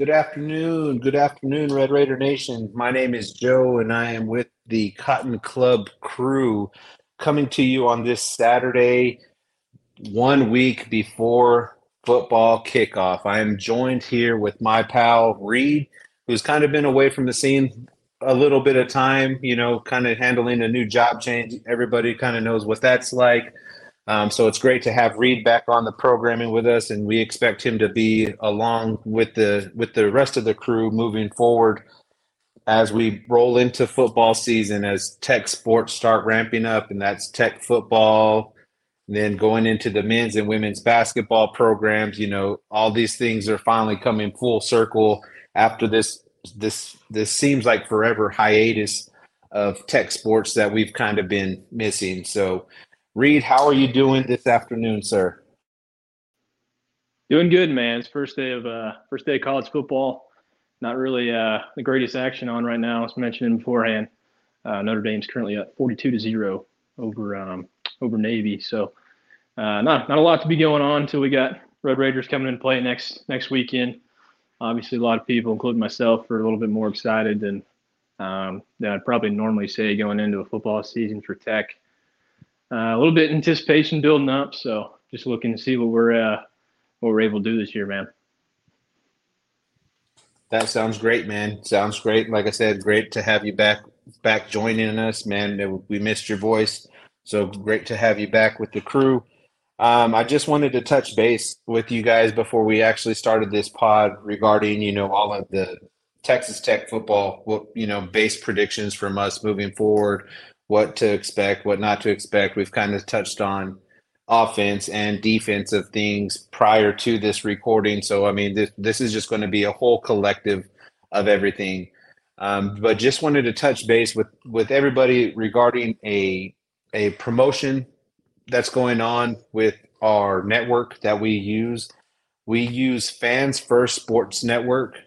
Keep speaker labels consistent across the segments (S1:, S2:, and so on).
S1: Good afternoon. Good afternoon, Red Raider Nation. My name is Joe, and I am with the Cotton Club crew coming to you on this Saturday, one week before football kickoff. I am joined here with my pal Reed, who's kind of been away from the scene a little bit of time, you know, kind of handling a new job change. Everybody kind of knows what that's like. Um, so it's great to have Reed back on the programming with us, and we expect him to be along with the with the rest of the crew moving forward as we roll into football season. As Tech sports start ramping up, and that's Tech football, then going into the men's and women's basketball programs. You know, all these things are finally coming full circle after this this this seems like forever hiatus of Tech sports that we've kind of been missing. So Reed, how are you doing this afternoon, sir?
S2: Doing good, man. It's first day of uh, first day of college football. Not really uh, the greatest action on right now, as mentioned beforehand. Uh, Notre Dame's currently at 42 to zero over um, over Navy, so uh, not not a lot to be going on until we got Red Raiders coming in play next next weekend. Obviously, a lot of people, including myself, are a little bit more excited than um, than I'd probably normally say going into a football season for Tech a little bit anticipation building up. So just looking to see what we're uh, what we're able to do this year, man.
S1: That sounds great, man. Sounds great. Like I said, great to have you back back joining us, man. We missed your voice, so great to have you back with the crew. Um, I just wanted to touch base with you guys before we actually started this pod regarding, you know, all of the Texas Tech football, you know, base predictions from us moving forward what to expect, what not to expect. We've kind of touched on offense and defensive things prior to this recording. So, I mean, this, this is just going to be a whole collective of everything. Um, but just wanted to touch base with, with everybody regarding a, a promotion that's going on with our network that we use. We use Fans First Sports Network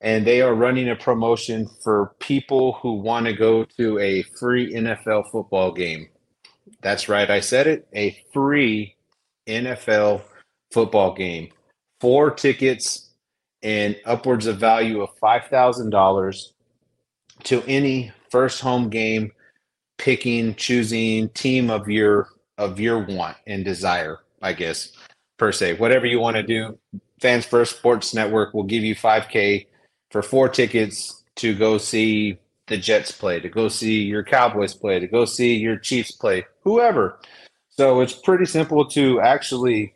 S1: and they are running a promotion for people who want to go to a free NFL football game. That's right, I said it a free NFL football game. Four tickets and upwards of value of $5,000 to any first home game picking choosing team of your of your want and desire i guess per se whatever you want to do fans first sports network will give you 5k for four tickets to go see the Jets play, to go see your Cowboys play, to go see your Chiefs play, whoever. So it's pretty simple to actually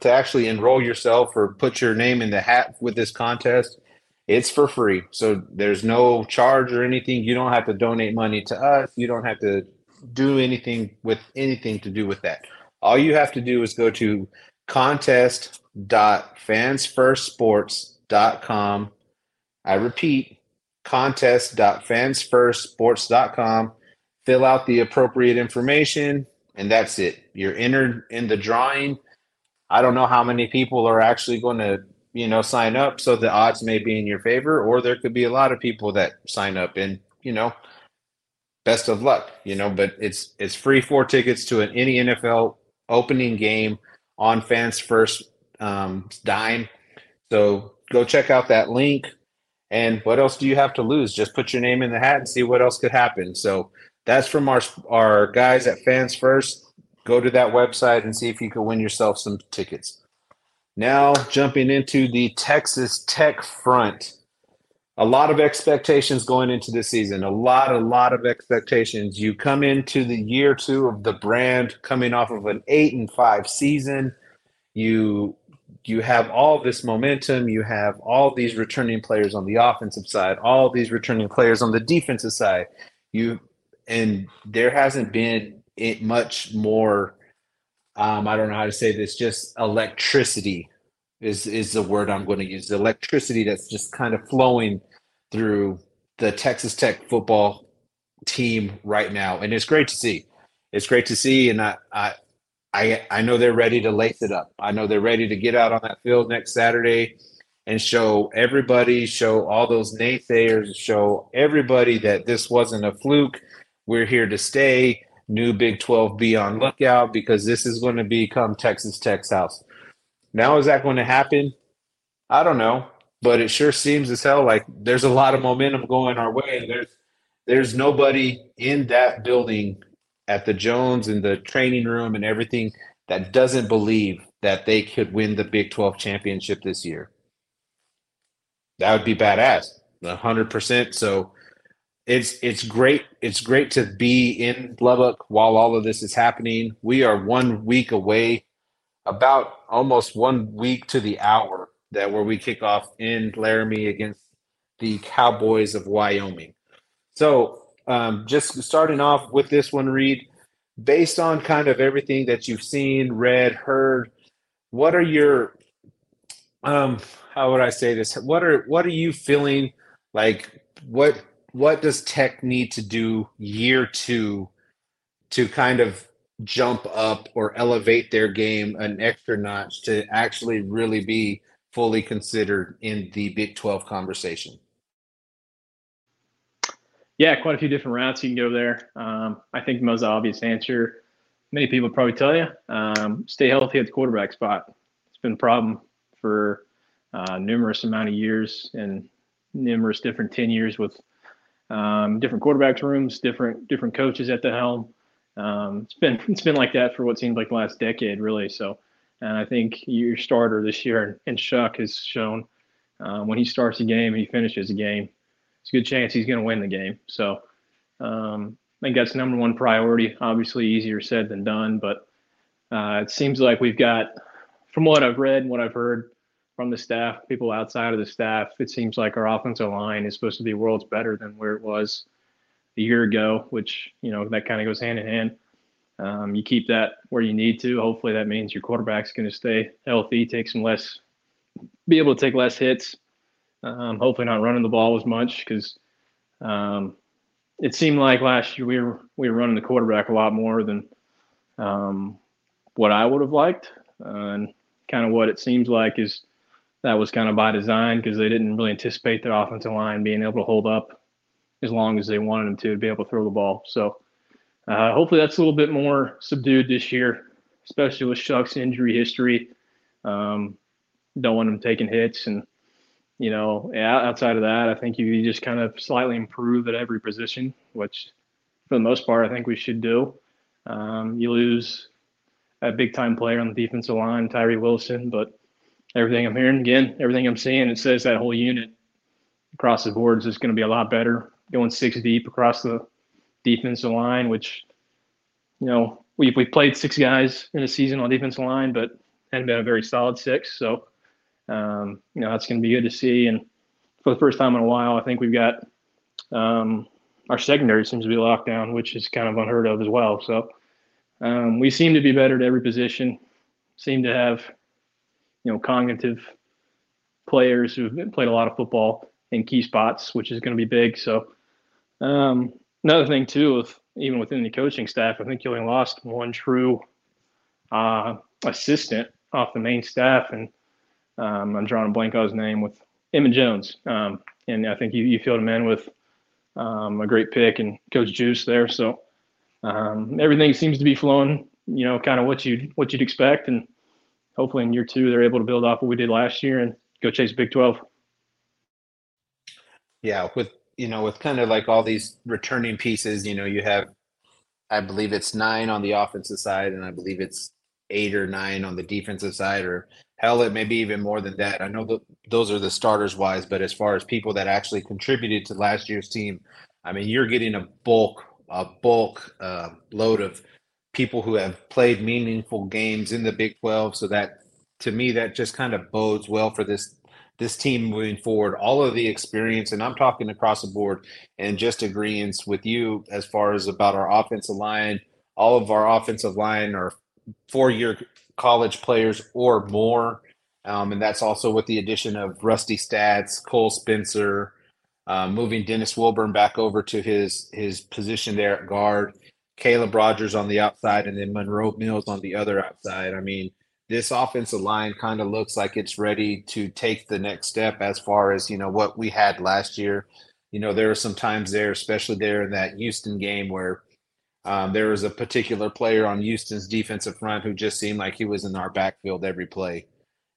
S1: to actually enroll yourself or put your name in the hat with this contest. It's for free. So there's no charge or anything. You don't have to donate money to us. You don't have to do anything with anything to do with that. All you have to do is go to contest.fansfirstsports.com I repeat, contest.fansfirstsports.com. Fill out the appropriate information, and that's it. You're entered in the drawing. I don't know how many people are actually going to, you know, sign up, so the odds may be in your favor, or there could be a lot of people that sign up, and you know, best of luck, you know. But it's it's free four tickets to an any NFL opening game on Fans First um, dime. So go check out that link and what else do you have to lose? Just put your name in the hat and see what else could happen. So that's from our our guys at Fans First. Go to that website and see if you can win yourself some tickets. Now, jumping into the Texas Tech front. A lot of expectations going into this season. A lot, a lot of expectations. You come into the year two of the brand coming off of an eight and five season. You you have all this momentum. You have all these returning players on the offensive side, all these returning players on the defensive side. You and there hasn't been it much more. Um, I don't know how to say this. Just electricity is is the word I'm going to use. The electricity that's just kind of flowing through the Texas Tech football team right now, and it's great to see. It's great to see, and I I I, I know they're ready to lace it up. I know they're ready to get out on that field next Saturday and show everybody, show all those naysayers, show everybody that this wasn't a fluke. We're here to stay. New Big 12 be on lookout because this is going to become Texas Tech's house. Now, is that going to happen? I don't know, but it sure seems as hell like there's a lot of momentum going our way. There's there's nobody in that building at the Jones and the training room and everything that doesn't believe that they could win the Big 12 championship this year. That would be badass. 100%. So it's it's great it's great to be in Lubbock while all of this is happening. We are 1 week away about almost 1 week to the hour that where we kick off in Laramie against the Cowboys of Wyoming. So um, just starting off with this one, Reed, based on kind of everything that you've seen, read, heard, what are your um how would I say this? What are what are you feeling like what what does tech need to do year two to kind of jump up or elevate their game an extra notch to actually really be fully considered in the Big 12 conversation?
S2: Yeah, quite a few different routes you can go there. Um, I think the most obvious answer, many people probably tell you, um, stay healthy at the quarterback spot. It's been a problem for uh, numerous amount of years and numerous different tenures with um, different quarterbacks rooms, different different coaches at the helm. Um, it's been it's been like that for what seems like the last decade, really. So, and I think your starter this year and Shough has shown uh, when he starts a game, and he finishes a game it's a good chance he's going to win the game. So um, I think that's number one priority. Obviously, easier said than done, but uh, it seems like we've got, from what I've read and what I've heard from the staff, people outside of the staff, it seems like our offensive line is supposed to be worlds better than where it was a year ago, which, you know, that kind of goes hand in hand. Um, you keep that where you need to. Hopefully, that means your quarterback's going to stay healthy, take some less, be able to take less hits, um, hopefully, not running the ball as much because um, it seemed like last year we were we were running the quarterback a lot more than um, what I would have liked, uh, and kind of what it seems like is that was kind of by design because they didn't really anticipate their offensive line being able to hold up as long as they wanted them to, be able to throw the ball. So uh, hopefully that's a little bit more subdued this year, especially with Shough's injury history. Um, don't want him taking hits and you know, outside of that, I think you just kind of slightly improve at every position, which for the most part, I think we should do. Um, you lose a big time player on the defensive line, Tyree Wilson, but everything I'm hearing, again, everything I'm seeing, it says that whole unit across the boards is going to be a lot better, going six deep across the defensive line, which, you know, we we played six guys in a season on defensive line, but hadn't been a very solid six. So um, you know that's going to be good to see. And for the first time in a while, I think we've got um, our secondary seems to be locked down, which is kind of unheard of as well. So um, we seem to be better at every position. Seem to have you know cognitive players who've played a lot of football in key spots, which is going to be big. So um, another thing too, with even within the coaching staff, I think you only lost one true uh, assistant off the main staff, and um, I'm drawing a blank on his name with Emmett Jones. Um, and I think you, you filled him in with um, a great pick and Coach Juice there. So um, everything seems to be flowing, you know, kind of what you what you'd expect. And hopefully in year two they're able to build off what we did last year and go chase Big Twelve.
S1: Yeah, with you know, with kind of like all these returning pieces, you know, you have I believe it's nine on the offensive side, and I believe it's eight or nine on the defensive side, or Hell, it may be even more than that. I know those are the starters wise, but as far as people that actually contributed to last year's team, I mean, you're getting a bulk, a bulk uh, load of people who have played meaningful games in the Big 12. So that, to me, that just kind of bodes well for this this team moving forward. All of the experience, and I'm talking across the board, and just agreeance with you as far as about our offensive line. All of our offensive line are four year college players or more. Um, and that's also with the addition of Rusty Staats, Cole Spencer, uh, moving Dennis Wilburn back over to his his position there at guard, Caleb Rogers on the outside, and then Monroe Mills on the other outside. I mean, this offensive line kind of looks like it's ready to take the next step as far as you know what we had last year. You know, there were some times there, especially there in that Houston game, where um, there was a particular player on Houston's defensive front who just seemed like he was in our backfield every play.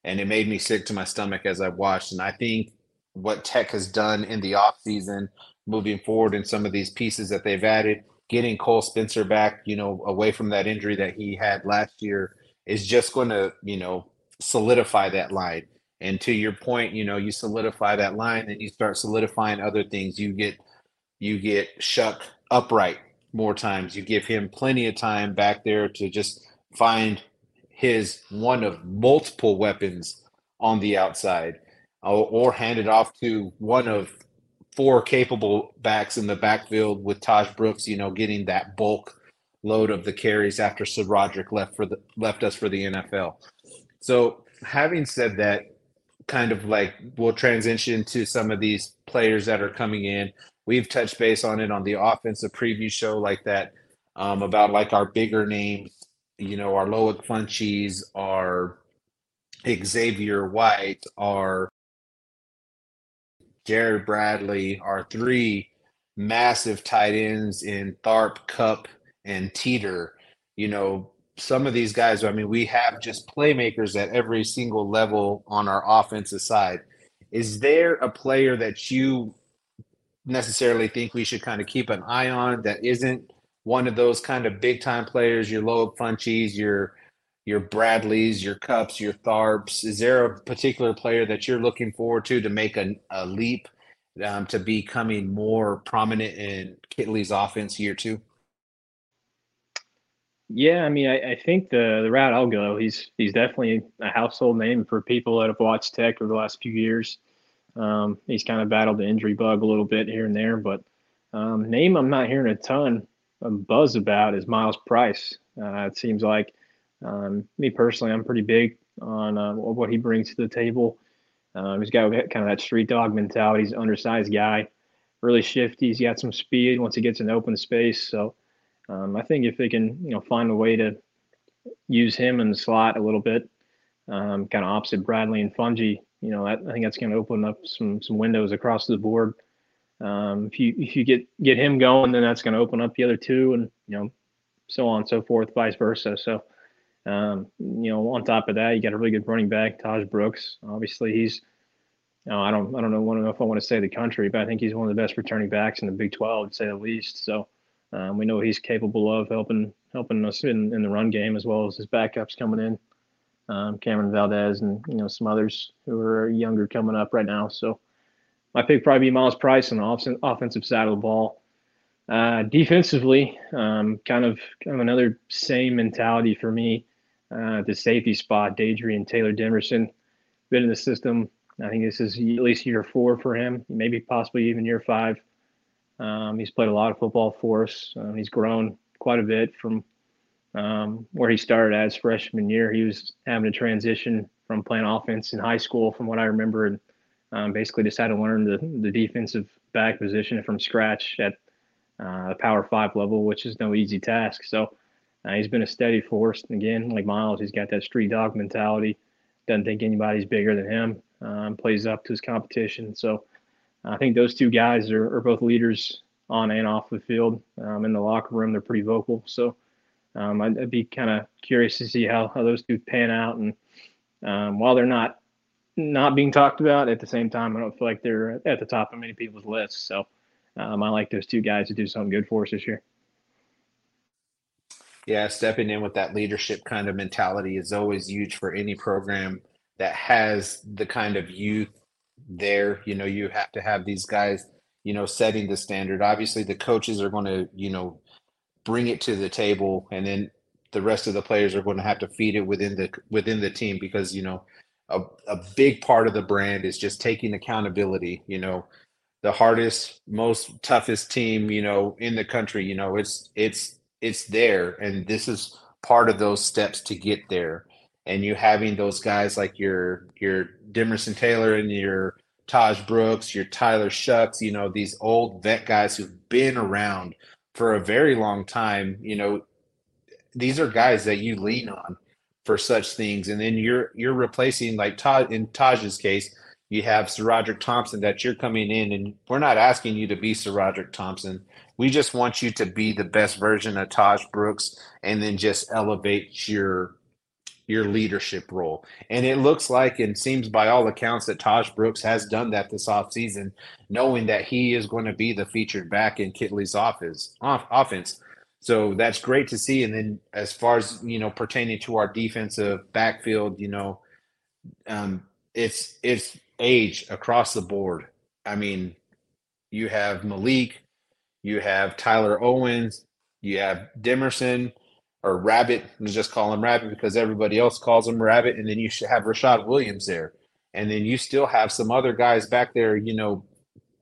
S1: And it made me sick to my stomach as I watched. And I think what Tech has done in the offseason, moving forward in some of these pieces that they've added, getting Cole Spencer back, you know, away from that injury that he had last year is just going to, you know, solidify that line. And to your point, you know, you solidify that line and you start solidifying other things. You get you get Shough upright more times. You give him plenty of time back there to just find his one of multiple weapons on the outside or, or hand it off to one of four capable backs in the backfield with Tahj Brooks, you know, getting that bulk load of the carries after SaRodorick left for the left us for the NFL. So having said that, kind of like we'll transition to some of these players that are coming in we've touched base on it on the offensive preview show like that um, about like our bigger names, you know, our Loic Fouonji, our Xavier White, our Jerand Bradley, our three massive tight ends in Tharp, Cupp, and Teeter. You know, some of these guys, I mean, we have just playmakers at every single level on our offensive side. Is there a player that you necessarily think we should kind of keep an eye on that isn't one of those kind of big time players, your Loic Fouonji, your your Bradleys, your Cupps, your Tharps? Is there a particular player that you're looking forward to to make a, a leap um, to becoming more prominent in Kittley's offense year two?
S2: Yeah, I mean, I, I, think the the route I'll go, he's he's definitely a household name for people that have watched Tech over the last few years. Um, he's kind of battled the injury bug a little bit here and there, but um, name I'm not hearing a ton of buzz about is Myles Price. Uh, it seems like um, me personally, I'm pretty big on uh, what he brings to the table. Um, he's got kind of that street dog mentality. He's an undersized guy, really shifty. He's got some speed once he gets in open space. So um, I think if they can, you know, find a way to use him in the slot a little bit, um, kind of opposite Bradley and Fouonji, you know, I, I think that's going to open up some some windows across the board. Um, if you if you get get him going, then that's going to open up the other two, and you know, so on and so forth, vice versa. So, um, you know, on top of that, you got a really good running back, Tahj Brooks. Obviously, he's you know, I don't I don't know, I don't know if I want to say the country, but I think he's one of the best returning backs in the Big 12, to say the least. So um, we know he's capable of helping helping us in, in the run game as well as his backups coming in um, Cam'Ron Valdez, and you know some others who are younger coming up right now. So my pick probably be Myles Price on the off- offensive side of the ball. Uh, defensively, um, kind of kind of another same mentality for me. Uh, the safety spot, Dadrian Taylor Demerson, been in the system. I think this is at least year four for him, maybe possibly even year five. Um, he's played a lot of football for us. Uh, he's grown quite a bit from um, where he started as freshman year. He was having a transition from playing offense in high school, from what I remember, and um, basically just had to learn the, the defensive back position from scratch at uh, the Power Five level, which is no easy task. So uh, he's been a steady force. And again, like Miles, he's got that street dog mentality. Doesn't think anybody's bigger than him. Um, plays up to his competition. So I think those two guys are, are both leaders on and off the field. Um, in the locker room, they're pretty vocal. So um, I'd, I'd, be kind of curious to see how, how those two pan out. And um, while they're not not being talked about, at the same time, I don't feel like they're at the top of many people's lists. So um, I like those two guys to do something good for us this year.
S1: Yeah, stepping in with that leadership kind of mentality is always huge for any program that has the kind of youth there. You know, you have to have these guys, you know, setting the standard. Obviously, the coaches are going to, you know, bring it to the table, and then the rest of the players are going to have to feed it within the within the team because you know a, a big part of the brand is just taking accountability. You know, the hardest, most toughest team, you know, in the country. You know, it's it's it's there, and this is part of those steps to get there. And you having those guys like your your Demerson Taylor and your Tahj Brooks, your Tyler Shoughs, you know, these old vet guys who've been around for a very long time, you know, these are guys that you lean on for such things. And then you're you're replacing like Todd in Tahj's case, you have SaRodorick Thompson that you're coming in and we're not asking you to be SaRodorick Thompson. We just want you to be the best version of Tahj Brooks and then just elevate your your leadership role. And it looks like and seems by all accounts that Tahj Brooks has done that this offseason, knowing that he is going to be the featured back in Kittley's office off, offense. So that's great to see. And then as far as you know, pertaining to our defensive backfield, you know, um, it's it's age across the board. I mean, you have Malik, you have Tyler Owens, you have Demerson or Rabbit. Let's just call him Rabbit because everybody else calls him Rabbit. And then you should have Rashad Williams there. And then you still have some other guys back there, you know,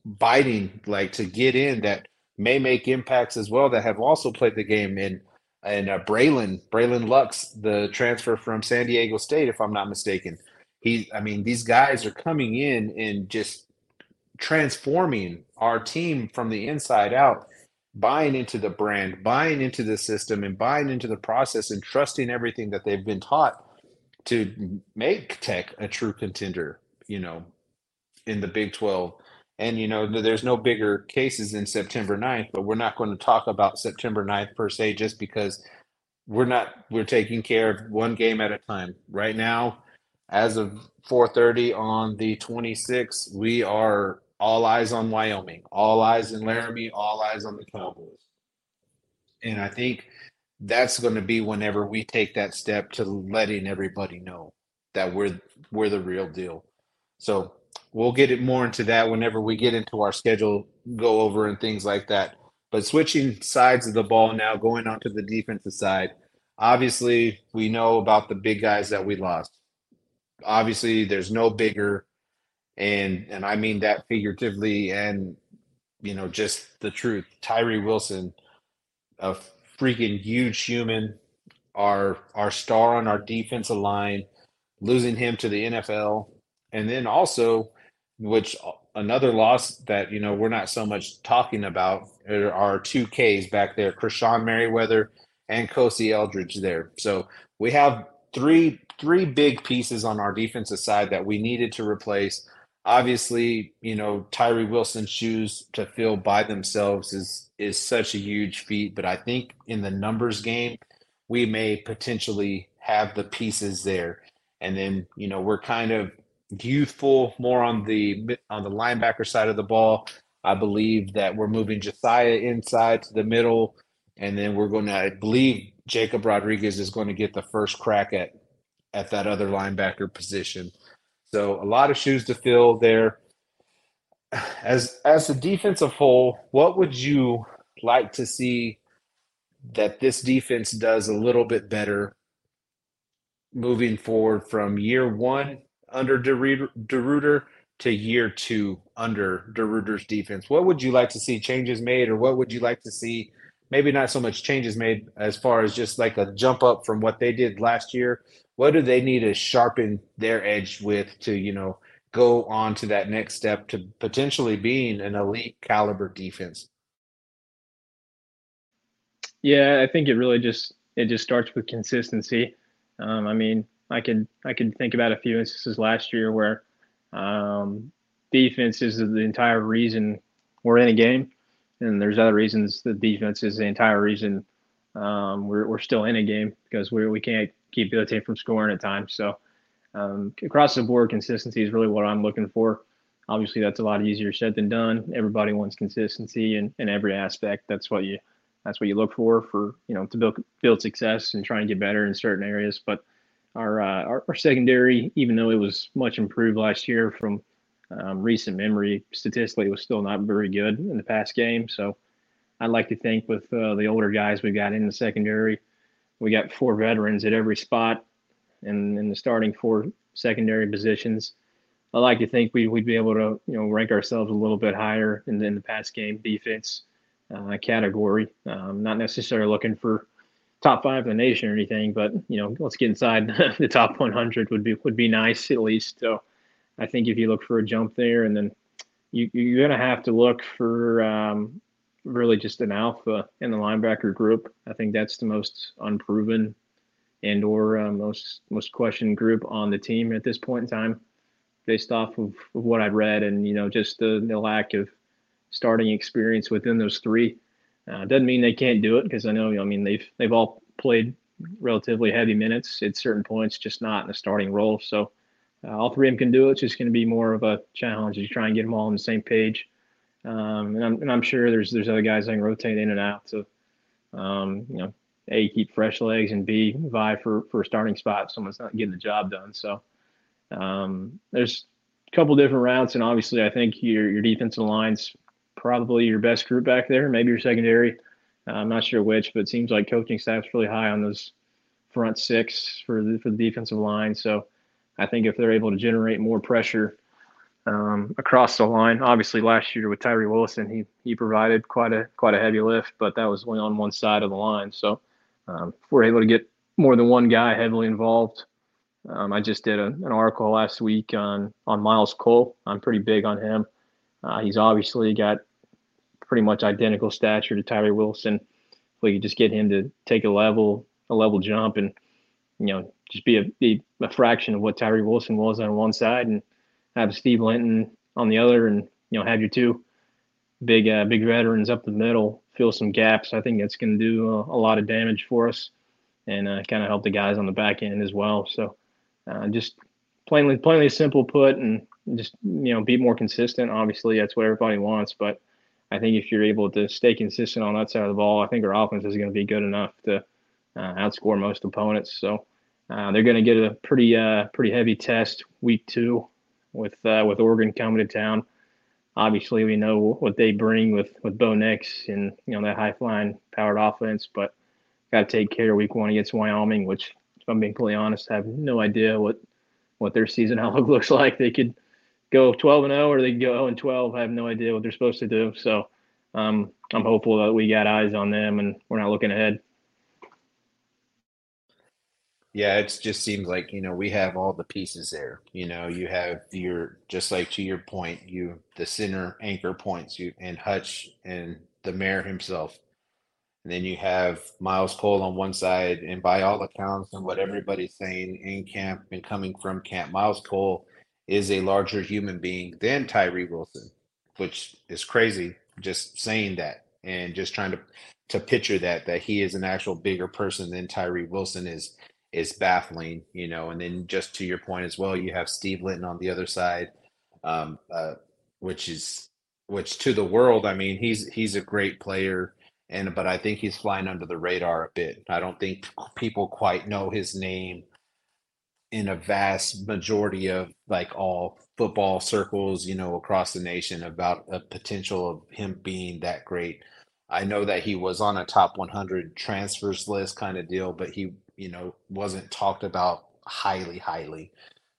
S1: biting like to get in that may make impacts as well that have also played the game in and uh, Braylon Braylon Lux, the transfer from San Diego State, if I'm not mistaken. He, I mean, these guys are coming in and just transforming our team from the inside out, buying into the brand, buying into the system, and buying into the process, and trusting everything that they've been taught to make Tech a true contender. You know, in the Big Twelve and, you know, there's no bigger cases in September 9th, but we're not going to talk about September 9th per se, just because we're not, we're taking care of one game at a time. Right now, as of 4.30 on the 26th, we are all eyes on Wyoming, all eyes in Laramie, all eyes on the Cowboys. And I think that's going to be whenever we take that step to letting everybody know that we're we're the real deal. So we'll get it more into that whenever we get into our schedule go over and things like that. But switching sides of the ball now, going on to the defensive side. Obviously, we know about the big guys that we lost. Obviously, there's no bigger, and and I mean that figuratively and you know just the truth. Tyree Wilson, a freaking huge human, our our star on our defensive line, losing him to the NFL, and then also which uh, another loss that you know we're not so much talking about are two Ks back there, Krishon Merriweather and Kosi Eldridge there. So we have three three big pieces on our defensive side that we needed to replace. Obviously, you know Tyree Wilson's shoes to fill by themselves is is such a huge feat, but I think in the numbers game, we may potentially have the pieces there. And then you know we're kind of youthful, more on the on the linebacker side of the ball. I believe that we're moving Josiah inside to the middle, and then we're going to. I believe Jacob Rodriguez is going to get the first crack at at that other linebacker position. So a lot of shoes to fill there. As as a defensive whole, what would you like to see that this defense does a little bit better moving forward from year one under DeRuyter to year two under DeRuyter's defense? What would you like to see changes made, or what would you like to see? Maybe not so much changes made as far as just like a jump up from what they did last year. What do they need to sharpen their edge with to, you know, go on to that next step to potentially being an elite caliber defense?
S2: Yeah, I think it really just it just starts with consistency. Um, I mean, I could I could think about a few instances last year where um, defense is the entire reason we're in a game, and there's other reasons the defense is the entire reason um, we're we're still in a game because we we can't keep the other team from scoring at times. So um, across the board, consistency is really what I'm looking for. Obviously, that's a lot easier said than done. Everybody wants consistency in, in every aspect. That's what you that's what you look for for you know to build build success and try and get better in certain areas. But our, uh, our, our secondary, even though it was much improved last year from um, recent memory, statistically, it was still not very good in the past game. So I'd like to think with uh, the older guys we've got in the secondary, we got four veterans at every spot and in the starting four secondary positions. I like to think we, would be able to, you know, rank ourselves a little bit higher in, in the past game defense uh, category. Um, not necessarily looking for top five in the nation or anything, but you know, let's get inside the top 100 would be would be nice at least. So I think if you look for a jump there, and then you, you're going to have to look for um, really just an alpha in the linebacker group. I think that's the most unproven and or uh, most most questioned group on the team at this point in time, based off of, of what I've read and you know just the, the lack of starting experience within those three. Uh, doesn't mean they can't do it because I know I mean they've they've all played relatively heavy minutes at certain points, just not in the starting role. So uh, all three of them can do it. It's just going to be more of a challenge to try and get them all on the same page. Um, and, I'm, and I'm sure there's there's other guys that can rotate in and out to, um, you know, a keep fresh legs and b vie for for a starting spot. If someone's not getting the job done. So um, there's a couple different routes, and obviously I think your your defensive lines probably your best group back there, maybe your secondary. Uh, I'm not sure which, but it seems like coaching staff's really high on those front six for the for the defensive line. So I think if they're able to generate more pressure um, across the line. Obviously, last year with Tyree Wilson, he he provided quite a quite a heavy lift, but that was only on one side of the line. So um, if we're able to get more than one guy heavily involved. Um, I just did a, an article last week on on Myles Cole. I'm pretty big on him. Uh, he's obviously got pretty much identical stature to Tyree Wilson. If we could just get him to take a level a level jump and you know just be a, be a fraction of what Tyree Wilson was on one side and have Steve Linton on the other, and you know have your two big uh, big veterans up the middle, fill some gaps. I think that's going to do a, a, lot of damage for us, and uh, kind of help the guys on the back end as well. So uh, just plainly plainly simple put, and just you know be more consistent. Obviously, that's what everybody wants, but I think if you're able to stay consistent on that side of the ball, I think our offense is going to be good enough to uh, outscore most opponents. So. Uh, they're going to get a pretty uh, pretty heavy test week two with uh, with Oregon coming to town. Obviously, we know what they bring with with Bo Nix and you know that high flying powered offense, but got to take care week one against Wyoming, which, if I'm being completely honest, I have no idea what what their season outlook looks like. They could go 12 and 0, or they could go 0 and 12. I have no idea what they're supposed to do. So um, I'm hopeful that we got eyes on them and we're not looking ahead.
S1: Yeah, it just seems like, you know, we have all the pieces there. You know, you have your just like to your point, you the center anchor points, you and Hutch and the mayor himself. And then you have Myles Cole on one side, and by all accounts and what everybody's saying in camp and coming from camp, Myles Cole is a larger human being than Tyree Wilson, which is crazy just saying that and just trying to to picture that that he is an actual bigger person than Tyree Wilson is is baffling, you know. And then just to your point as well, you have Steve Linton on the other side, um, uh, which is which to the world, I mean, he's he's a great player, and but I think he's flying under the radar a bit. I don't think people quite know his name in a vast majority of like all football circles, you know, across the nation about a potential of him being that great. I know that he was on a top 100 transfers list kind of deal, but he you know, wasn't talked about highly, highly.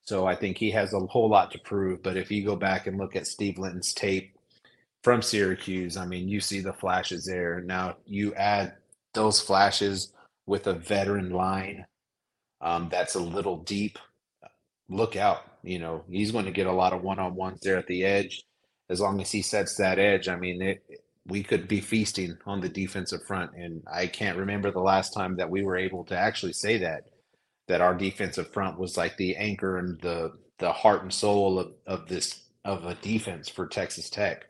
S1: So I think he has a whole lot to prove. But if you go back and look at Steve Linton's tape from Syracuse, I mean, you see the flashes there. Now you add those flashes with a veteran line um, that's a little deep. Look out. You know, he's going to get a lot of one on ones there at the edge. As long as he sets that edge, I mean, it, we could be feasting on the defensive front. And I can't remember the last time that we were able to actually say that that our defensive front was like the anchor and the the heart and soul of, of this of a defense for Texas Tech.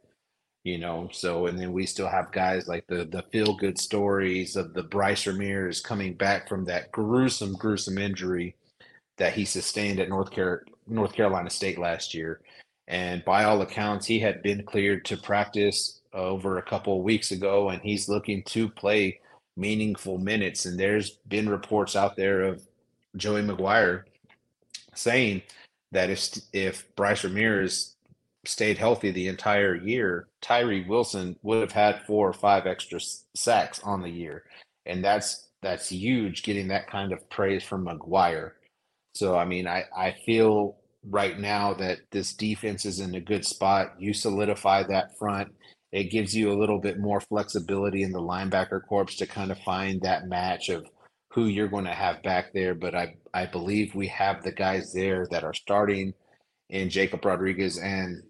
S1: You know, so and then we still have guys like the the feel good stories of the Bryce Ramirez coming back from that gruesome, gruesome injury that he sustained at North Car- North Carolina State last year. And by all accounts, he had been cleared to practice over a couple of weeks ago, and he's looking to play meaningful minutes. And there's been reports out there of Joey McGuire saying that if if Bryce Ramirez stayed healthy the entire year, Tyree Wilson would have had four or five extra sacks on the year, and that's that's huge. Getting that kind of praise from McGuire. So I mean, I I feel right now that this defense is in a good spot. You solidify that front. It gives you a little bit more flexibility in the linebacker corps to kind of find that match of who you're going to have back there. But I, I believe we have the guys there that are starting in Jacob Rodriguez and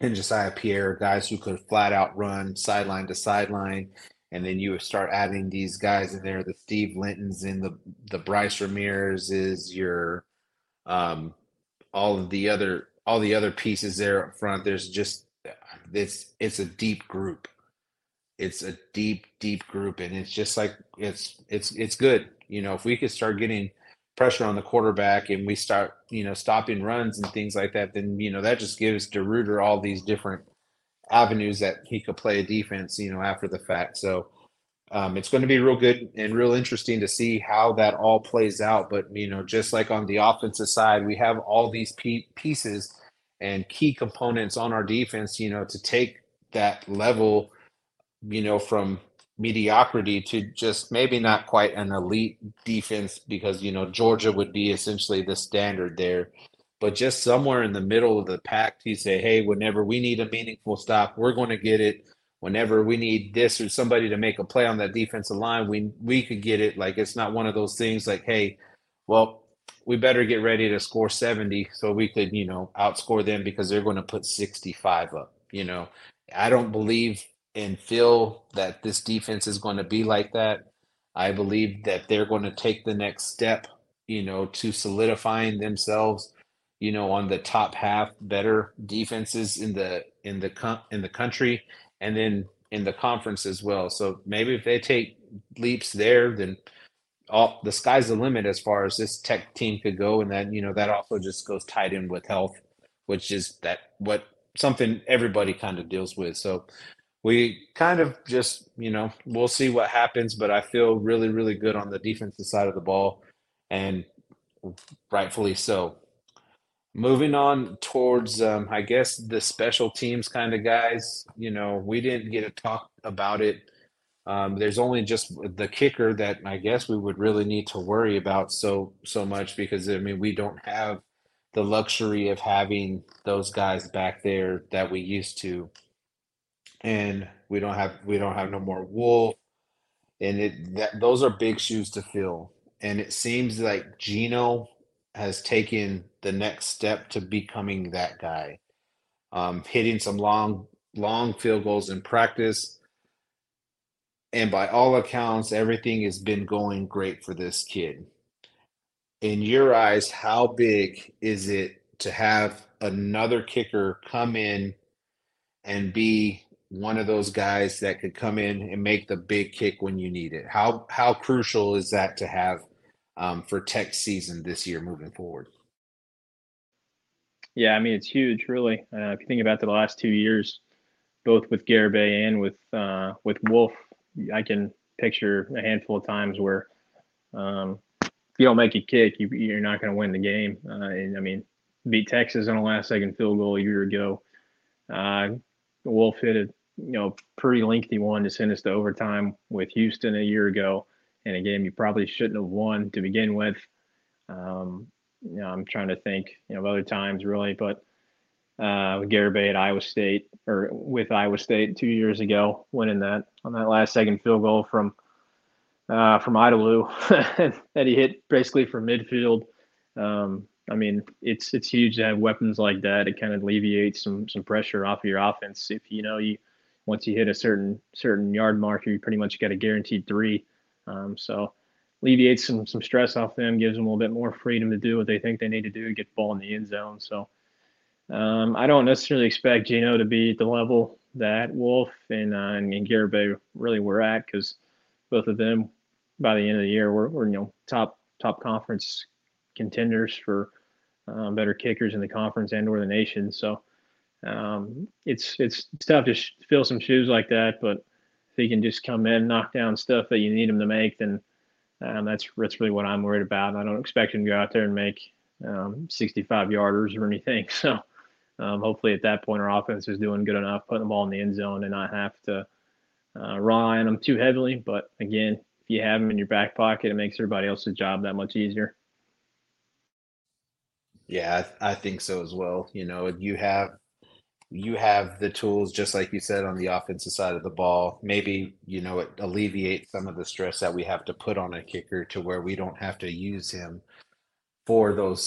S1: and Josiah Pierre, guys who could flat out run sideline to sideline. And then you start adding these guys in there, the Steve Lintons and the the Bryce Ramirez is your um all of the other all the other pieces there up front. There's just it's it's a deep group. It's a deep, deep group, and it's just like it's it's it's good. You know, if we could start getting pressure on the quarterback and we start, you know, stopping runs and things like that, then you know that just gives DeRuyter all these different avenues that he could play a defense, you know, after the fact. So um, it's going to be real good and real interesting to see how that all plays out. But you know, just like on the offensive side, we have all these pieces and key components on our defense. You know, to take that level, you know, from mediocrity to just maybe not quite an elite defense because you know Georgia would be essentially the standard there. But just somewhere in the middle of the pack, you say, hey, whenever we need a meaningful stop, we're going to get it whenever we need this or somebody to make a play on that defensive line, we we could get it. Like it's not one of those things like, hey, well, we better get ready to score 70 so we could, you know, outscore them because they're going to put 65 up. You know, I don't believe and feel that this defense is going to be like that. I believe that they're going to take the next step, you know, to solidifying themselves, you know, on the top half better defenses in the in the in the country and then in the conference as well. So maybe if they take leaps there, then all the sky's the limit as far as this tech team could go. And then, you know, that also just goes tied in with health, which is that what something everybody kind of deals with. So we kind of just, you know, we'll see what happens, but I feel really, really good on the defensive side of the ball and rightfully so. Moving on towards, um, I guess, the special teams kind of guys, you know, we didn't get to talk about it. Um, there's only just the kicker that I guess we would really need to worry about so so much because I mean we don't have the luxury of having those guys back there that we used to, and we don't have we don't have no more Wolff, and it that those are big shoes to fill. And it seems like Gino has taken the next step to becoming that guy. Um, hitting some long, long field goals in practice. And by all accounts, everything has been going great for this kid. In your eyes, how big is it to have another kicker come in and be one of those guys that could come in and make the big kick when you need it? How how crucial is that to have um, for Tech season this year moving forward?
S2: Yeah, I mean it's huge, really. Uh, if you think about the last two years, both with Garibay and with uh, with Wolff, I can picture a handful of times where um, if you don't make a kick, you, you're not going to win the game. Uh, and I mean, beat Texas on a last second field goal a year ago. Uh, Wolff hit a you know pretty lengthy one to send us to overtime with Houston a year ago in a game you probably shouldn't have won to begin with. Um, you know, I'm trying to think, you know, of other times really, but uh, Garibay at Iowa State or with Iowa State two years ago, winning that on that last second field goal from uh, from Idalou that he hit basically from midfield. Um, I mean, it's it's huge to have weapons like that. It kind of alleviates some some pressure off of your offense. If you know you once you hit a certain certain yard marker, you pretty much got a guaranteed three. Um, so alleviates some some stress off them, gives them a little bit more freedom to do what they think they need to do to get the ball in the end zone. So um, I don't necessarily expect Gino to be at the level that Wolff and uh, and, and Garibay really were at because both of them by the end of the year were, were you know top top conference contenders for um, better kickers in the conference and or the nation. So um, it's it's tough to sh- fill some shoes like that, but if he can just come in, knock down stuff that you need him to make, then Um, that's that's really what I'm worried about. I don't expect him to go out there and make um, 65 yarders or anything. So um, hopefully at that point our offense is doing good enough, putting the ball in the end zone and not have to uh, rely on them too heavily. But again, if you have them in your back pocket, it makes everybody else's job that much easier.
S1: Yeah, I, I think so as well. You know, you have you have the tools, just like you said, on the offensive side of the ball. Maybe, you know, it alleviates some of the stress that we have to put on a kicker to where we don't have to use him for those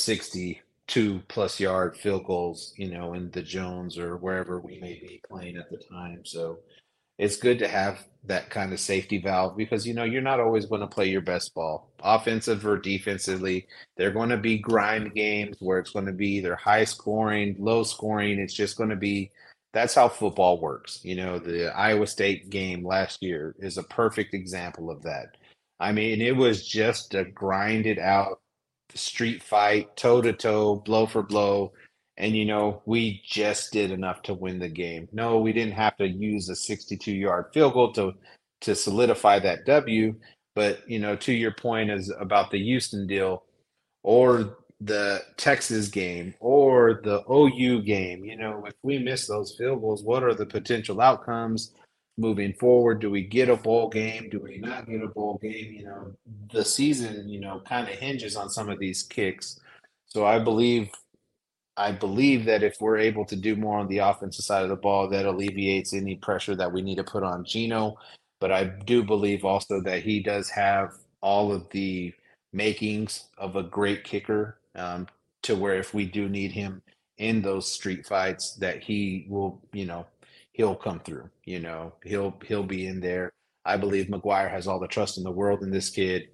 S1: 62 plus yard field goals, you know, in the Jones or wherever we may be playing at the time. So it's good to have that kind of safety valve because you know you're not always going to play your best ball. Offensive or defensively they're going to be grind games where it's going to be either high scoring low scoring. It's just going to be that's how football works. You know the iowa state game last year is a perfect example of that. I mean it was just a grinded out street fight toe to toe blow for blow. And you know we just did enough to win the game. No we didn't have to use a 62 yard field goal to to solidify that w. But you know to your point is about the houston deal or the texas game or the ou game you know if we miss those field goals what are the potential outcomes moving forward? Do we get a bowl game? Do we not get a bowl game? You know the season you know kind of hinges on some of these kicks. So i believe I believe that if we're able to do more on the offensive side of the ball, that alleviates any pressure that we need to put on Gino. But I do believe also that he does have all of the makings of a great kicker um, to where if we do need him in those street fights, that he will, you know, he'll come through. You know, he'll he'll be in there. I believe McGuire has all the trust in the world in this kid.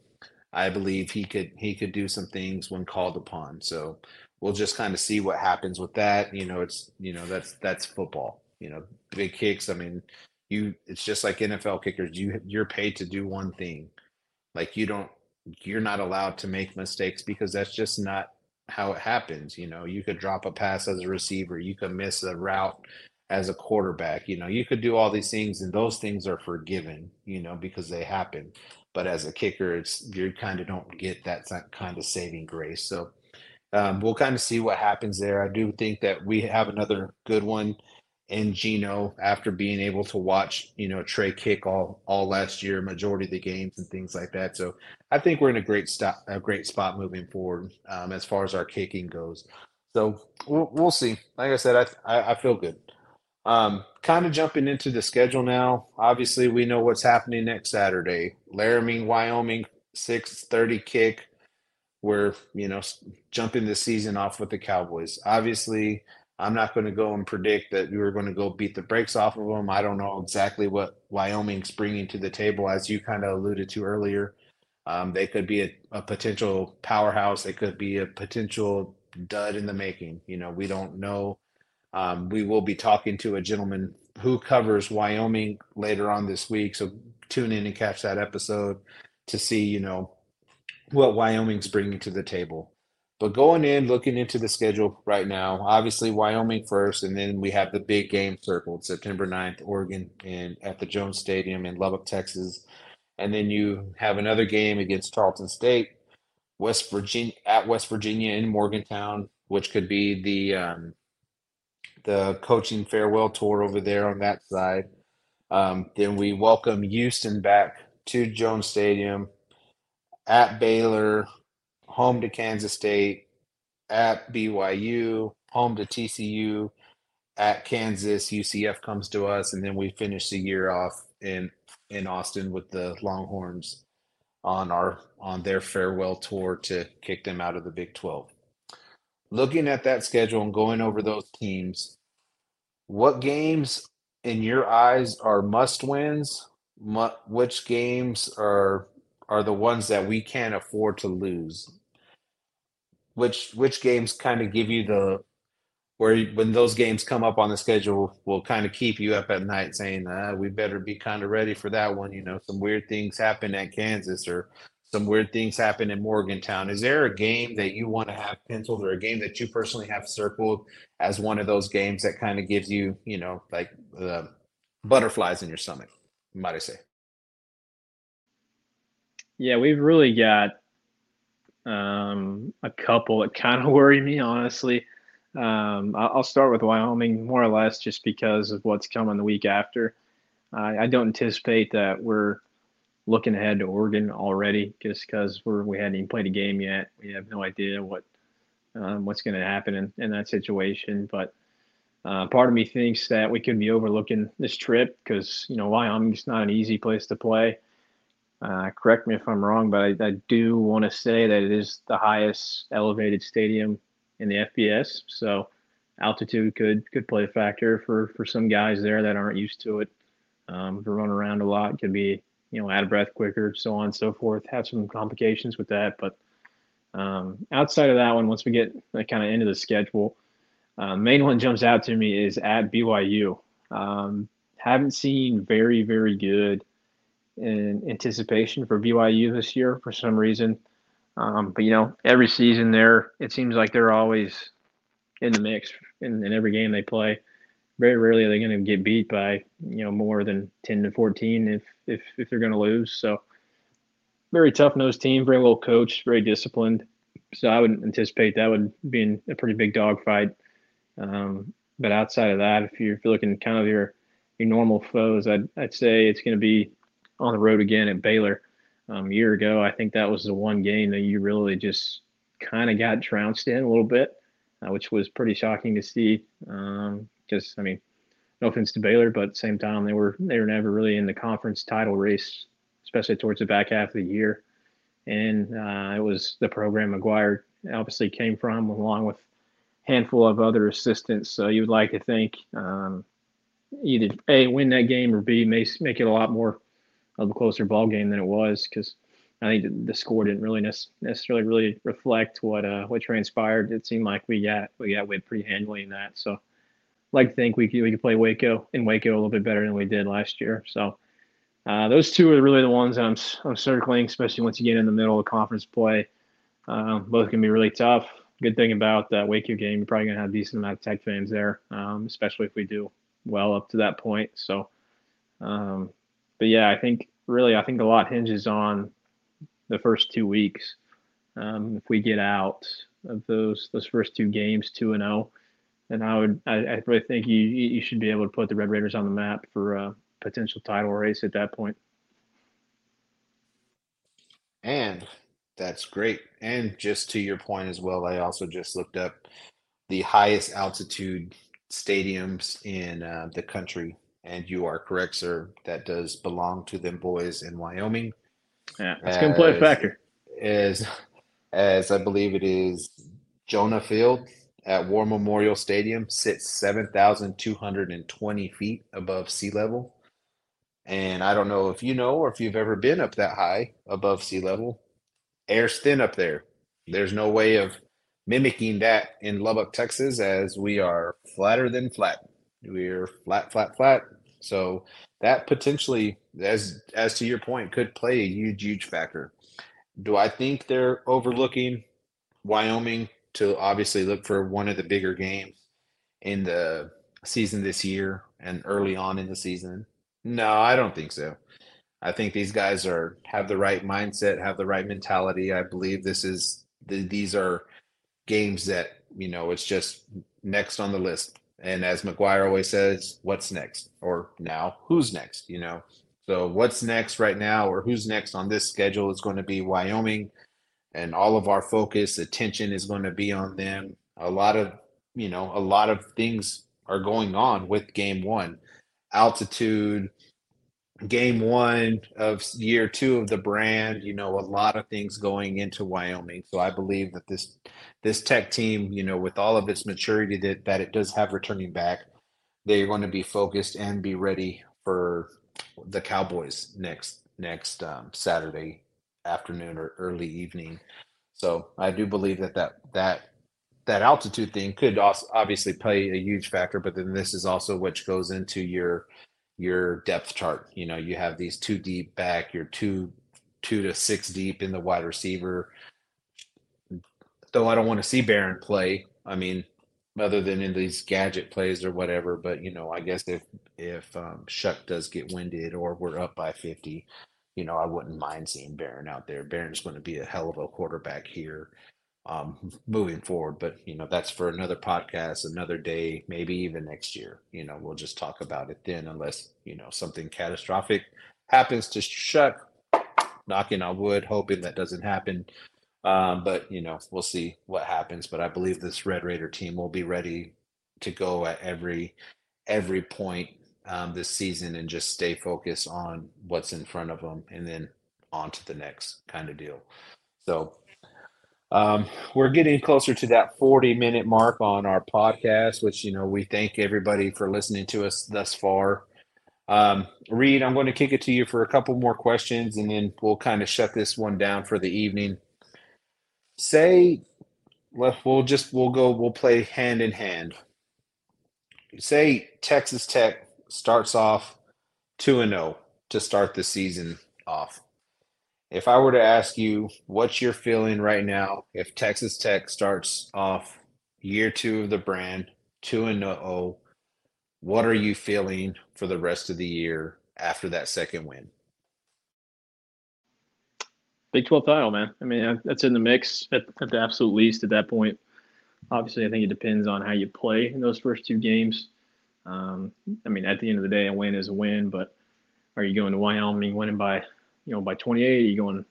S1: I believe he could he could do some things when called upon. So we'll just kind of see what happens with that. You know, it's you know that's that's football. You know, big kicks. I mean, you it's just like NFL kickers. You you're paid to do one thing. Like you don't you're not allowed to make mistakes because that's just not how it happens. You know, you could drop a pass as a receiver, you could miss a route as a quarterback. You know, you could do all these things and those things are forgiven, you know, because they happen. But as a kicker, it's you kind of don't get that kind of saving grace. So um, we'll kind of see what happens there. I do think that we have another good one in Gino after being able to watch, you know, Trey kick all all last year, majority of the games and things like that. So I think we're in a great stop, a great spot moving forward um, as far as our kicking goes. So we'll, we'll see. Like I said, I I, I feel good. Um, kind of jumping into the schedule now. Obviously, we know what's happening next Saturday. Laramie, Wyoming, six thirty kick we're you know jumping the season off with the Cowboys. Obviously, I'm not going to go and predict that we are going to go beat the brakes off of them. I don't know exactly what Wyoming's bringing to the table, as you kind of alluded to earlier. Um, they could be a, a, potential powerhouse. They could be a potential dud in the making. You know, we don't know. Um, we will be talking to a gentleman who covers Wyoming later on this week. So tune in and catch that episode to see, you know, what Wyoming's bringing to the table. But going in, looking into the schedule right now, obviously Wyoming first, and then we have the big game circled September 9th, Oregon, and at the Jones Stadium in Lubbock, Texas. And then you have another game against Tarleton State, West Virginia at West Virginia in Morgantown, which could be the um, the coaching farewell tour over there on that side. Um, then we welcome Houston back to Jones Stadium at Baylor, home to Kansas State, at BYU, home to TCU, at Kansas, UCF comes to us, and then we finish the year off in in Austin with the Longhorns on our on their farewell tour to kick them out of the Big 12. Looking at that schedule and going over those teams, what games in your eyes are must wins? Which games are are the ones that we can't afford to lose. Which which games kind of give you the where when those games come up on the schedule will kind of keep you up at night saying uh, we better be kind of ready for that one you know some weird things happen at kansas or some weird things happen in morgantown is there a game that you want to have penciled or a game that you personally have circled as one of those games that kind of gives you you know like uh, butterflies in your stomach might i say
S2: Yeah, we've really got um, a couple that kind of worry me, honestly. Um, I'll start with Wyoming more or less just because of what's coming the week after. I don't anticipate that we're looking ahead to Oregon already just because we're we hadn't even played a game yet. We have no idea what um, what's going to happen in, in that situation. But uh, part of me thinks that we could be overlooking this trip because you know Wyoming's not an easy place to play. Uh, correct me if I'm wrong, but I, I do want to say that it is the highest elevated stadium in the FBS. So altitude could could play a factor for for some guys there that aren't used to it. Um, to run around a lot, could be you know out of breath quicker, so on and so forth. Have some complications with that, but um, outside of that one, once we get like, kind of into the schedule, uh, main one jumps out to me is at BYU. Um, haven't seen very very good in anticipation for BYU this year for some reason. Um, but you know, every season there, it seems like they're always in the mix in, in every game they play. Very rarely are they going to get beat by you know more than ten to fourteen if if if they're going to lose. So very tough nosed team, very well coached, very disciplined. So I would anticipate that would be a pretty big dogfight. Um, but outside of that, if you're, if you're looking kind of your your normal foes, I'd I'd say it's going to be on the road again at Baylor um, a year ago. I think that was the one game that you really just kind of got trounced in a little bit, uh, which was pretty shocking to see. Because um, I mean, no offense to Baylor, but at the same time they were they were never really in the conference title race, especially towards the back half of the year. And uh, it was the program McGuire obviously came from, along with a handful of other assistants. So you would like to think um, either a win that game or b make make it a lot more of a closer ball game than it was because I think the score didn't really necessarily really reflect what uh, what transpired. It seemed like we got we got whipped pretty handily in that. So, like to think we could, we could play Waco in Waco a little bit better than we did last year. So, uh, those two are really the ones I'm I'm circling, especially once you get in the middle of conference play. Um, both can be really tough. Good thing about that Waco game, you're probably gonna have a decent amount of Tech fans there, um, especially if we do well up to that point. So, um, but yeah, I think really, I think a lot hinges on the first two weeks. Um, if we get out of those those first two games, two and zero, then I would I, I, really think you you should be able to put the Red Raiders on the map for a potential title race at that point.
S1: And that's great. And just to your point as well, I also just looked up the highest altitude stadiums in uh, the country and you are correct, sir. That does belong to them boys in Wyoming.
S2: Yeah, that's going to play a factor.
S1: As, as I believe it is Jonah Field at War Memorial Stadium sits 7,220 feet above sea level. And I don't know if you know or if you've ever been up that high above sea level. Air's thin up there. There's no way of mimicking that in Lubbock, Texas, as we are flatter than flat. We're flat, flat, flat. So that potentially, as as to your point, could play a huge, huge factor. Do I think they're overlooking Wyoming to obviously look for one of the bigger games in the season this year and early on in the season? No, I don't think so. I think these guys are have the right mindset, have the right mentality. I believe this is the, these are games that you know it's just next on the list. And as McGuire always says, what's next? Or now, who's next? You know, so what's next right now, or who's next on this schedule is going to be Wyoming, and all of our focus, attention is going to be on them. A lot of, you know, a lot of things are going on with game one, altitude, game one of year two of the brand you know a lot of things going into wyoming so i believe that this this tech team you know with all of its maturity that, that it does have returning back they're going to be focused and be ready for the cowboys next next um, saturday afternoon or early evening so i do believe that that that that altitude thing could also obviously play a huge factor but then this is also which goes into your your depth chart. You know, you have these two deep back, you're two two to six deep in the wide receiver. Though I don't want to see Behren play. I mean, other than in these gadget plays or whatever. But you know, I guess if if um, Shough does get winded or we're up by fifty, you know, I wouldn't mind seeing Behren out there. Behren's going to be a hell of a quarterback here um, moving forward. But you know, that's for another podcast, another day, maybe even next year. You know, we'll just talk about it then, unless you know something catastrophic happens to Shough. Knocking on wood, hoping that doesn't happen. Um, but you know, we'll see what happens. But I believe this Red Raider team will be ready to go at every every point um, this season and just stay focused on what's in front of them, and then on to the next kind of deal. So um, we're getting closer to that 40 minute mark on our podcast, which, you know, we thank everybody for listening to us thus far. Um, Reed, I'm going to kick it to you for a couple more questions and then we'll kind of shut this one down for the evening. Say, we'll just, we'll go, we'll play hand in hand. Say Texas Tech starts off 2 and 0 to start the season off if I were to ask you what you're feeling right now, if Texas Tech starts off year two of the brand, two and zero, oh, what are you feeling for the rest of the year after that second win?
S2: Big 12 title, man. I mean, that's in the mix at, at the absolute least at that point. Obviously, I think it depends on how you play in those first two games. Um, I mean, at the end of the day, a win is a win, but are you going to Wyoming winning by you know, by 28, Are you going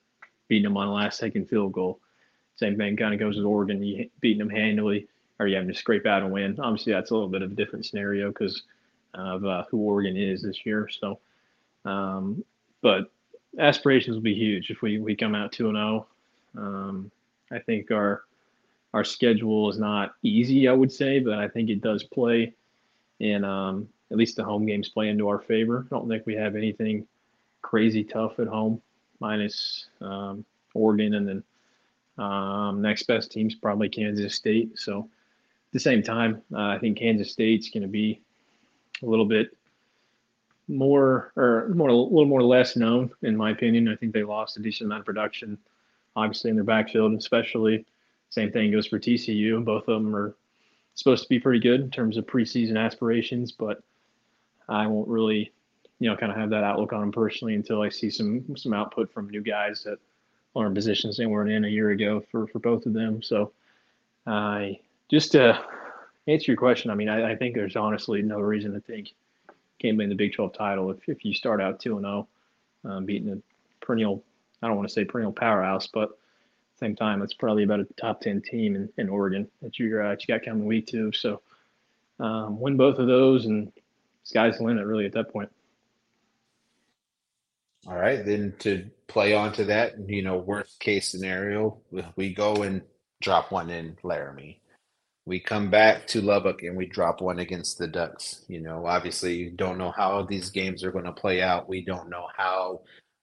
S2: beating them on a last second field goal. Same thing kind of goes with Oregon. You beating them handily, or you having to scrape out a win. Obviously, that's a little bit of a different scenario because of uh, who Oregon is this year. So, um, but aspirations will be huge if we, we come out 2 0. Um, I think our our schedule is not easy, I would say, but I think it does play in um, at least the home games play into our favor. I don't think we have anything crazy tough at home, minus um, Oregon, and then um, next best team's probably Kansas State. So at the same time, uh, I think Kansas State's going to be a little bit more or more a little more less known in my opinion. I think they lost a decent amount of production, obviously in their backfield, especially. Same thing goes for TCU. Both of them are supposed to be pretty good in terms of preseason aspirations, but I won't really you know, kind of have that outlook on them personally until I see some some output from new guys that are in positions they weren't in a year ago for for both of them. So, I uh, just to answer your question, I mean, I, I, think there's honestly no reason to think can't win the Big 12 title if if you start out two and zero, oh, um, beating a perennial. I don't want to say perennial powerhouse, but same time, it's probably about a top 10 team in, in Oregon that you, uh, you got coming week two. So um, win both of those, and sky's the limit really at that point.
S1: All right, then to play onto that, you know, worst case scenario, we go and drop one in Laramie. We come back to Lubbock and we drop one against the Ducks. You know, obviously, don't know how these games are going to play out. We don't know how,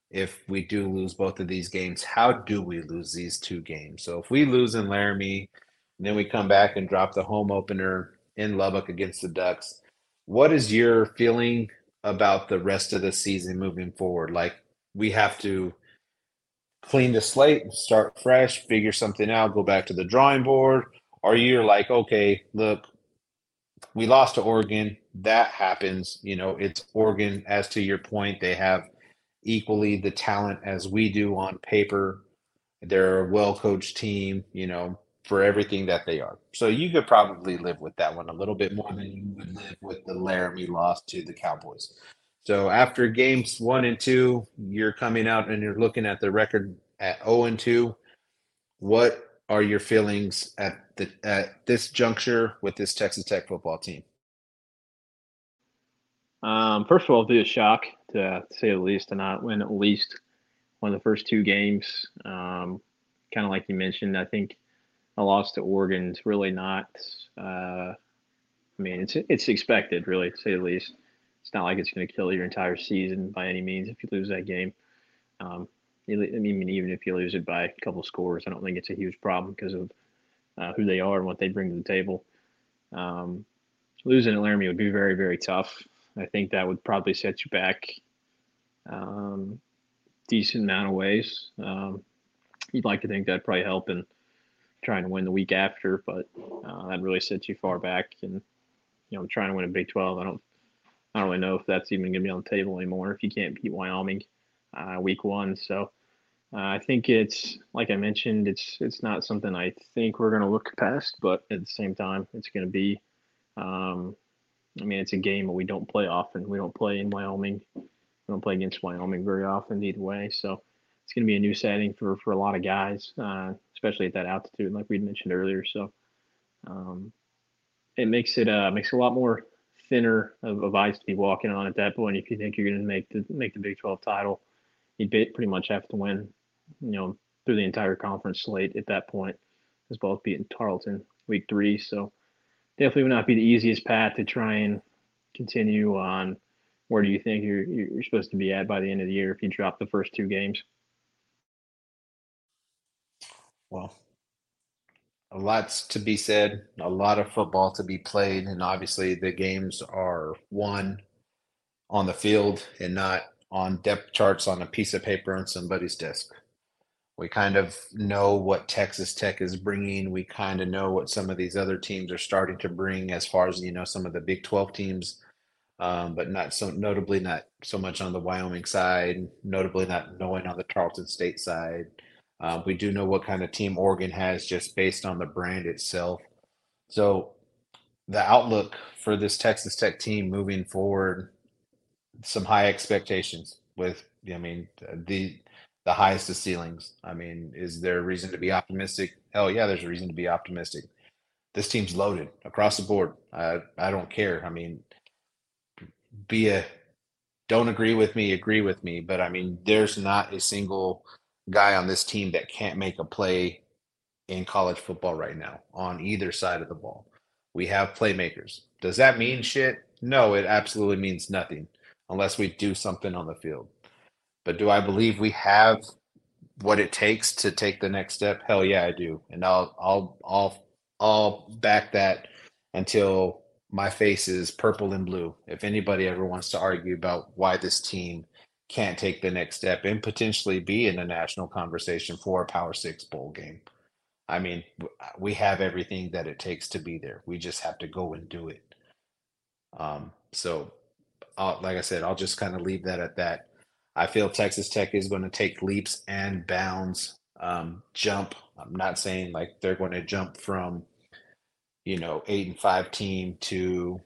S1: if we do lose both of these games, how do we lose these two games? So if we lose in Laramie, and then we come back and drop the home opener in Lubbock against the Ducks, what is your feeling about the rest of the season moving forward. Like we have to clean the slate, start fresh, figure something out, go back to the drawing board, or you're like, okay, look, we lost to Oregon. That happens. You know, it's Oregon, as to your point, they have equally the talent as we do on paper. They're a well coached team, you know, for everything that they are. So you could probably live with that one a little bit more than you would live with the Laramie loss to the Cowboys. So after games one and two, you're coming out and you're looking at the record at 0 and 2. What are your feelings at the at this juncture with this Texas Tech football team?
S2: Um, first of all, it'll be a shock to, say the least to not win at least one of the first two games. Um, kind of like you mentioned, I think a loss to Oregon is really not. Uh, I mean, it's it's expected, really, to say the least. It's not like it's going to kill your entire season by any means if you lose that game. Um, I mean, even if you lose it by a couple scores, I don't think it's a huge problem because of uh, who they are and what they bring to the table. Um, losing at Laramie would be very, very tough. I think that would probably set you back um, decent amount of ways. Um, you'd like to think that'd probably help in trying to win the week after, but uh, that really sets you far back. And you know, trying to win a Big 12, I don't, I don't really know if that's even going to be on the table anymore. If you can't beat Wyoming, uh, week one. So uh, I think it's like I mentioned, it's it's not something I think we're going to look past, but at the same time, it's going to be. Um, I mean, it's a game that we don't play often. We don't play in Wyoming. We don't play against Wyoming very often either way. So it's going to be a new setting for for a lot of guys, uh, especially at that altitude, like we mentioned earlier. So um, it makes it uh, makes it a lot more thinner of, of ice to be walking on at that point. If you think you're going to make the make the Big 12 title, you'd pretty much have to win, you know, through the entire conference slate at that point, as well as beating Tarleton week three. So definitely would not be the easiest path to try and continue on. Where do you think you're you're supposed to be at by the end of the year if you drop the first two games?
S1: Well, a lot's to be said, a lot of football to be played, and obviously the games are won on the field and not on depth charts on a piece of paper on somebody's desk. We kind of know what Texas Tech is bringing. We kind of know what some of these other teams are starting to bring, as far as you know, some of the Big Twelve teams, um, but not so notably not so much on the Wyoming side. Notably not knowing on the Tarleton State side. Uh, we do know what kind of team Oregon has just based on the brand itself. So the outlook for this Texas Tech team moving forward, some high expectations with, I mean, the the highest of ceilings. I mean, is there a reason to be optimistic? Hell yeah, there's a reason to be optimistic. This team's loaded across the board. I I don't care. I mean, be a don't agree with me, agree with me, but I mean, there's not a single guy on this team that can't make a play in college football right now on either side of the ball. We have playmakers. Does that mean shit? No, it absolutely means nothing unless we do something on the field. But do I believe we have what it takes to take the next step? Hell yeah, I do. And I'll I'll I'll I'll back that until my face is purple and blue. If anybody ever wants to argue about why this team can't take the next step and potentially be in a national conversation for a Power Six bowl game. I mean, we have everything that it takes to be there. We just have to go and do it. Um, so, I'll, like I said, I'll just kind of leave that at that. I feel Texas Tech is going to take leaps and bounds, um, jump. I'm not saying like they're going to jump from, you know, eight and five team to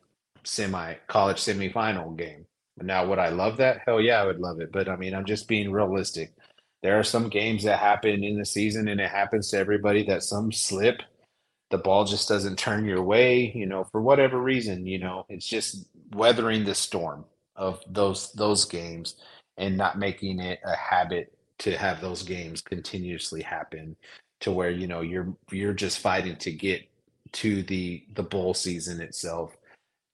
S1: semi college semifinal game. Now, would I love that? Hell yeah, I would love it. But I mean, I'm just being realistic. There are some games that happen in the season, and it happens to everybody that some slip, the ball just doesn't turn your way, you know, for whatever reason, you know, it's just weathering the storm of those those games and not making it a habit to have those games continuously happen to where you know you're you're just fighting to get to the the bowl season itself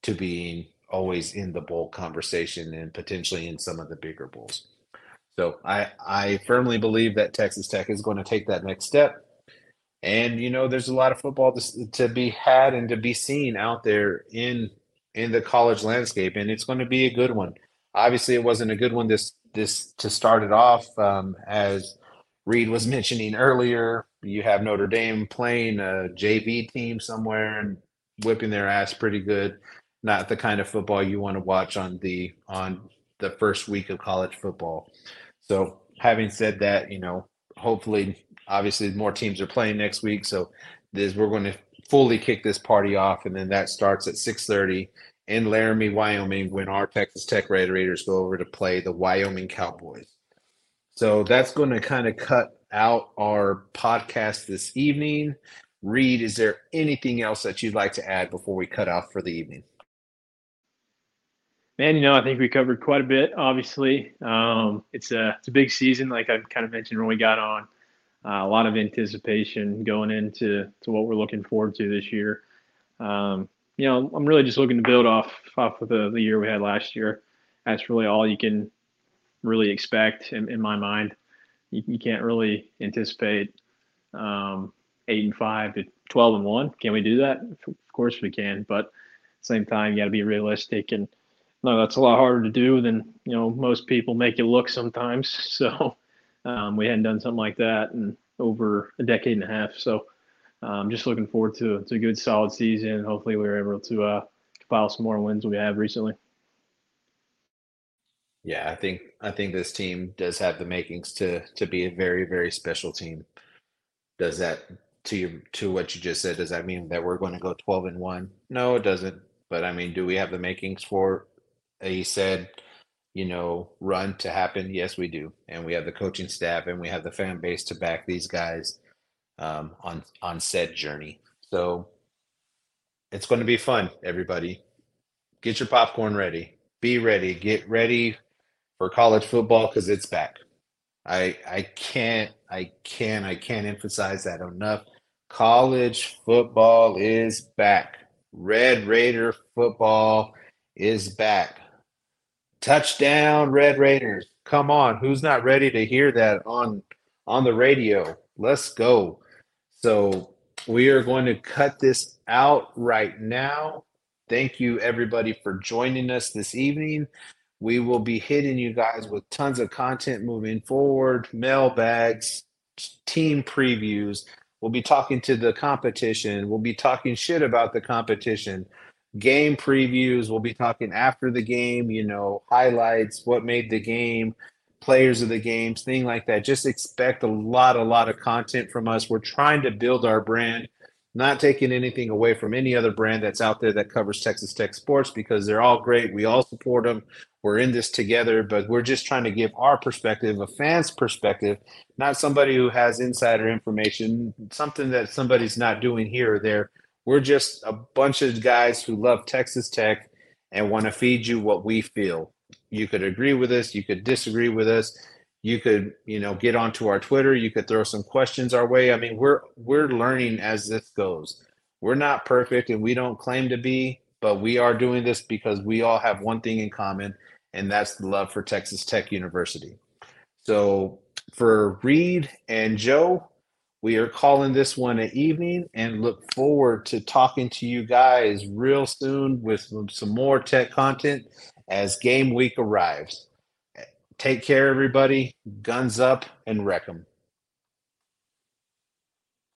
S1: to being always in the bowl conversation and potentially in some of the bigger bowls. So I I firmly believe that Texas Tech is going to take that next step. And you know, there's a lot of football to, to be had and to be seen out there in in the college landscape, and it's going to be a good one. Obviously, it wasn't a good one this this to start it off, um, as Reed was mentioning earlier. You have Notre Dame playing a JV team somewhere and whipping their ass pretty good not the kind of football you want to watch on the on the first week of college football. So having said that, you know, hopefully obviously more teams are playing next week. So this we're going to fully kick this party off and then that starts at 6:30 in Laramie, Wyoming when our Texas Tech Red Raiders go over to play the Wyoming Cowboys. So that's going to kind of cut out our podcast this evening. Reed, is there anything else that you'd like to add before we cut off for the evening?
S2: Man, you know, I think we covered quite a bit. Obviously, um, it's a it's a big season, like I kind of mentioned when we got on. Uh, a lot of anticipation going into to what we're looking forward to this year. Um, you know, I'm really just looking to build off off of the, the year we had last year. That's really all you can really expect in, in my mind. You, you can't really anticipate um, eight and five to twelve and one. Can we do that? Of course we can, but same time, you got to be realistic and no, that's a lot harder to do than you know most people make it look sometimes. So um, we hadn't done something like that in over a decade and a half. So um, just looking forward to, to a good solid season. Hopefully we are able to uh, compile some more wins we have recently.
S1: Yeah, I think I think this team does have the makings to to be a very very special team. Does that to you to what you just said? Does that mean that we're going to go twelve and one? No, it doesn't. But I mean, do we have the makings for a said, you know, run to happen? Yes, we do, and we have the coaching staff and we have the fan base to back these guys um, on on said journey. So it's going to be fun, everybody. Get your popcorn ready. Be ready. Get ready for college football because it's back. I I can't I can I can't emphasize that enough. College football is back. Red Raider football is back. Touchdown, Red Raiders. Come on, who's not ready to hear that on on the radio? Let's go. So we are going to cut this out right now. Thank you, everybody, for joining us this evening. We will be hitting you guys with tons of content moving forward, mailbags, team previews. We'll be talking to the competition. We'll be talking shit about the competition. Game previews. We'll be talking after the game, you know, highlights, what made the game, players of the games, thing like that. Just expect a lot, a lot of content from us. We're trying to build our brand, not taking anything away from any other brand that's out there that covers Texas Tech sports because they're all great. We all support them. We're in this together, but we're just trying to give our perspective, a fan's perspective, not somebody who has insider information, something that somebody's not doing here or there. We're just a bunch of guys who love Texas Tech and want to feed you what we feel you could agree with us you could disagree with us you could you know get onto our twitter you could throw some questions our way. I mean we're we're learning as this goes. We're not perfect and we don't claim to be but we are doing this because we all have one thing in common and that's the love for texas tech university. So for reed and joe we are calling this one an evening and look forward to talking to you guys real soon with some more tech content as game week arrives. Take care, everybody. Guns up and wreck them.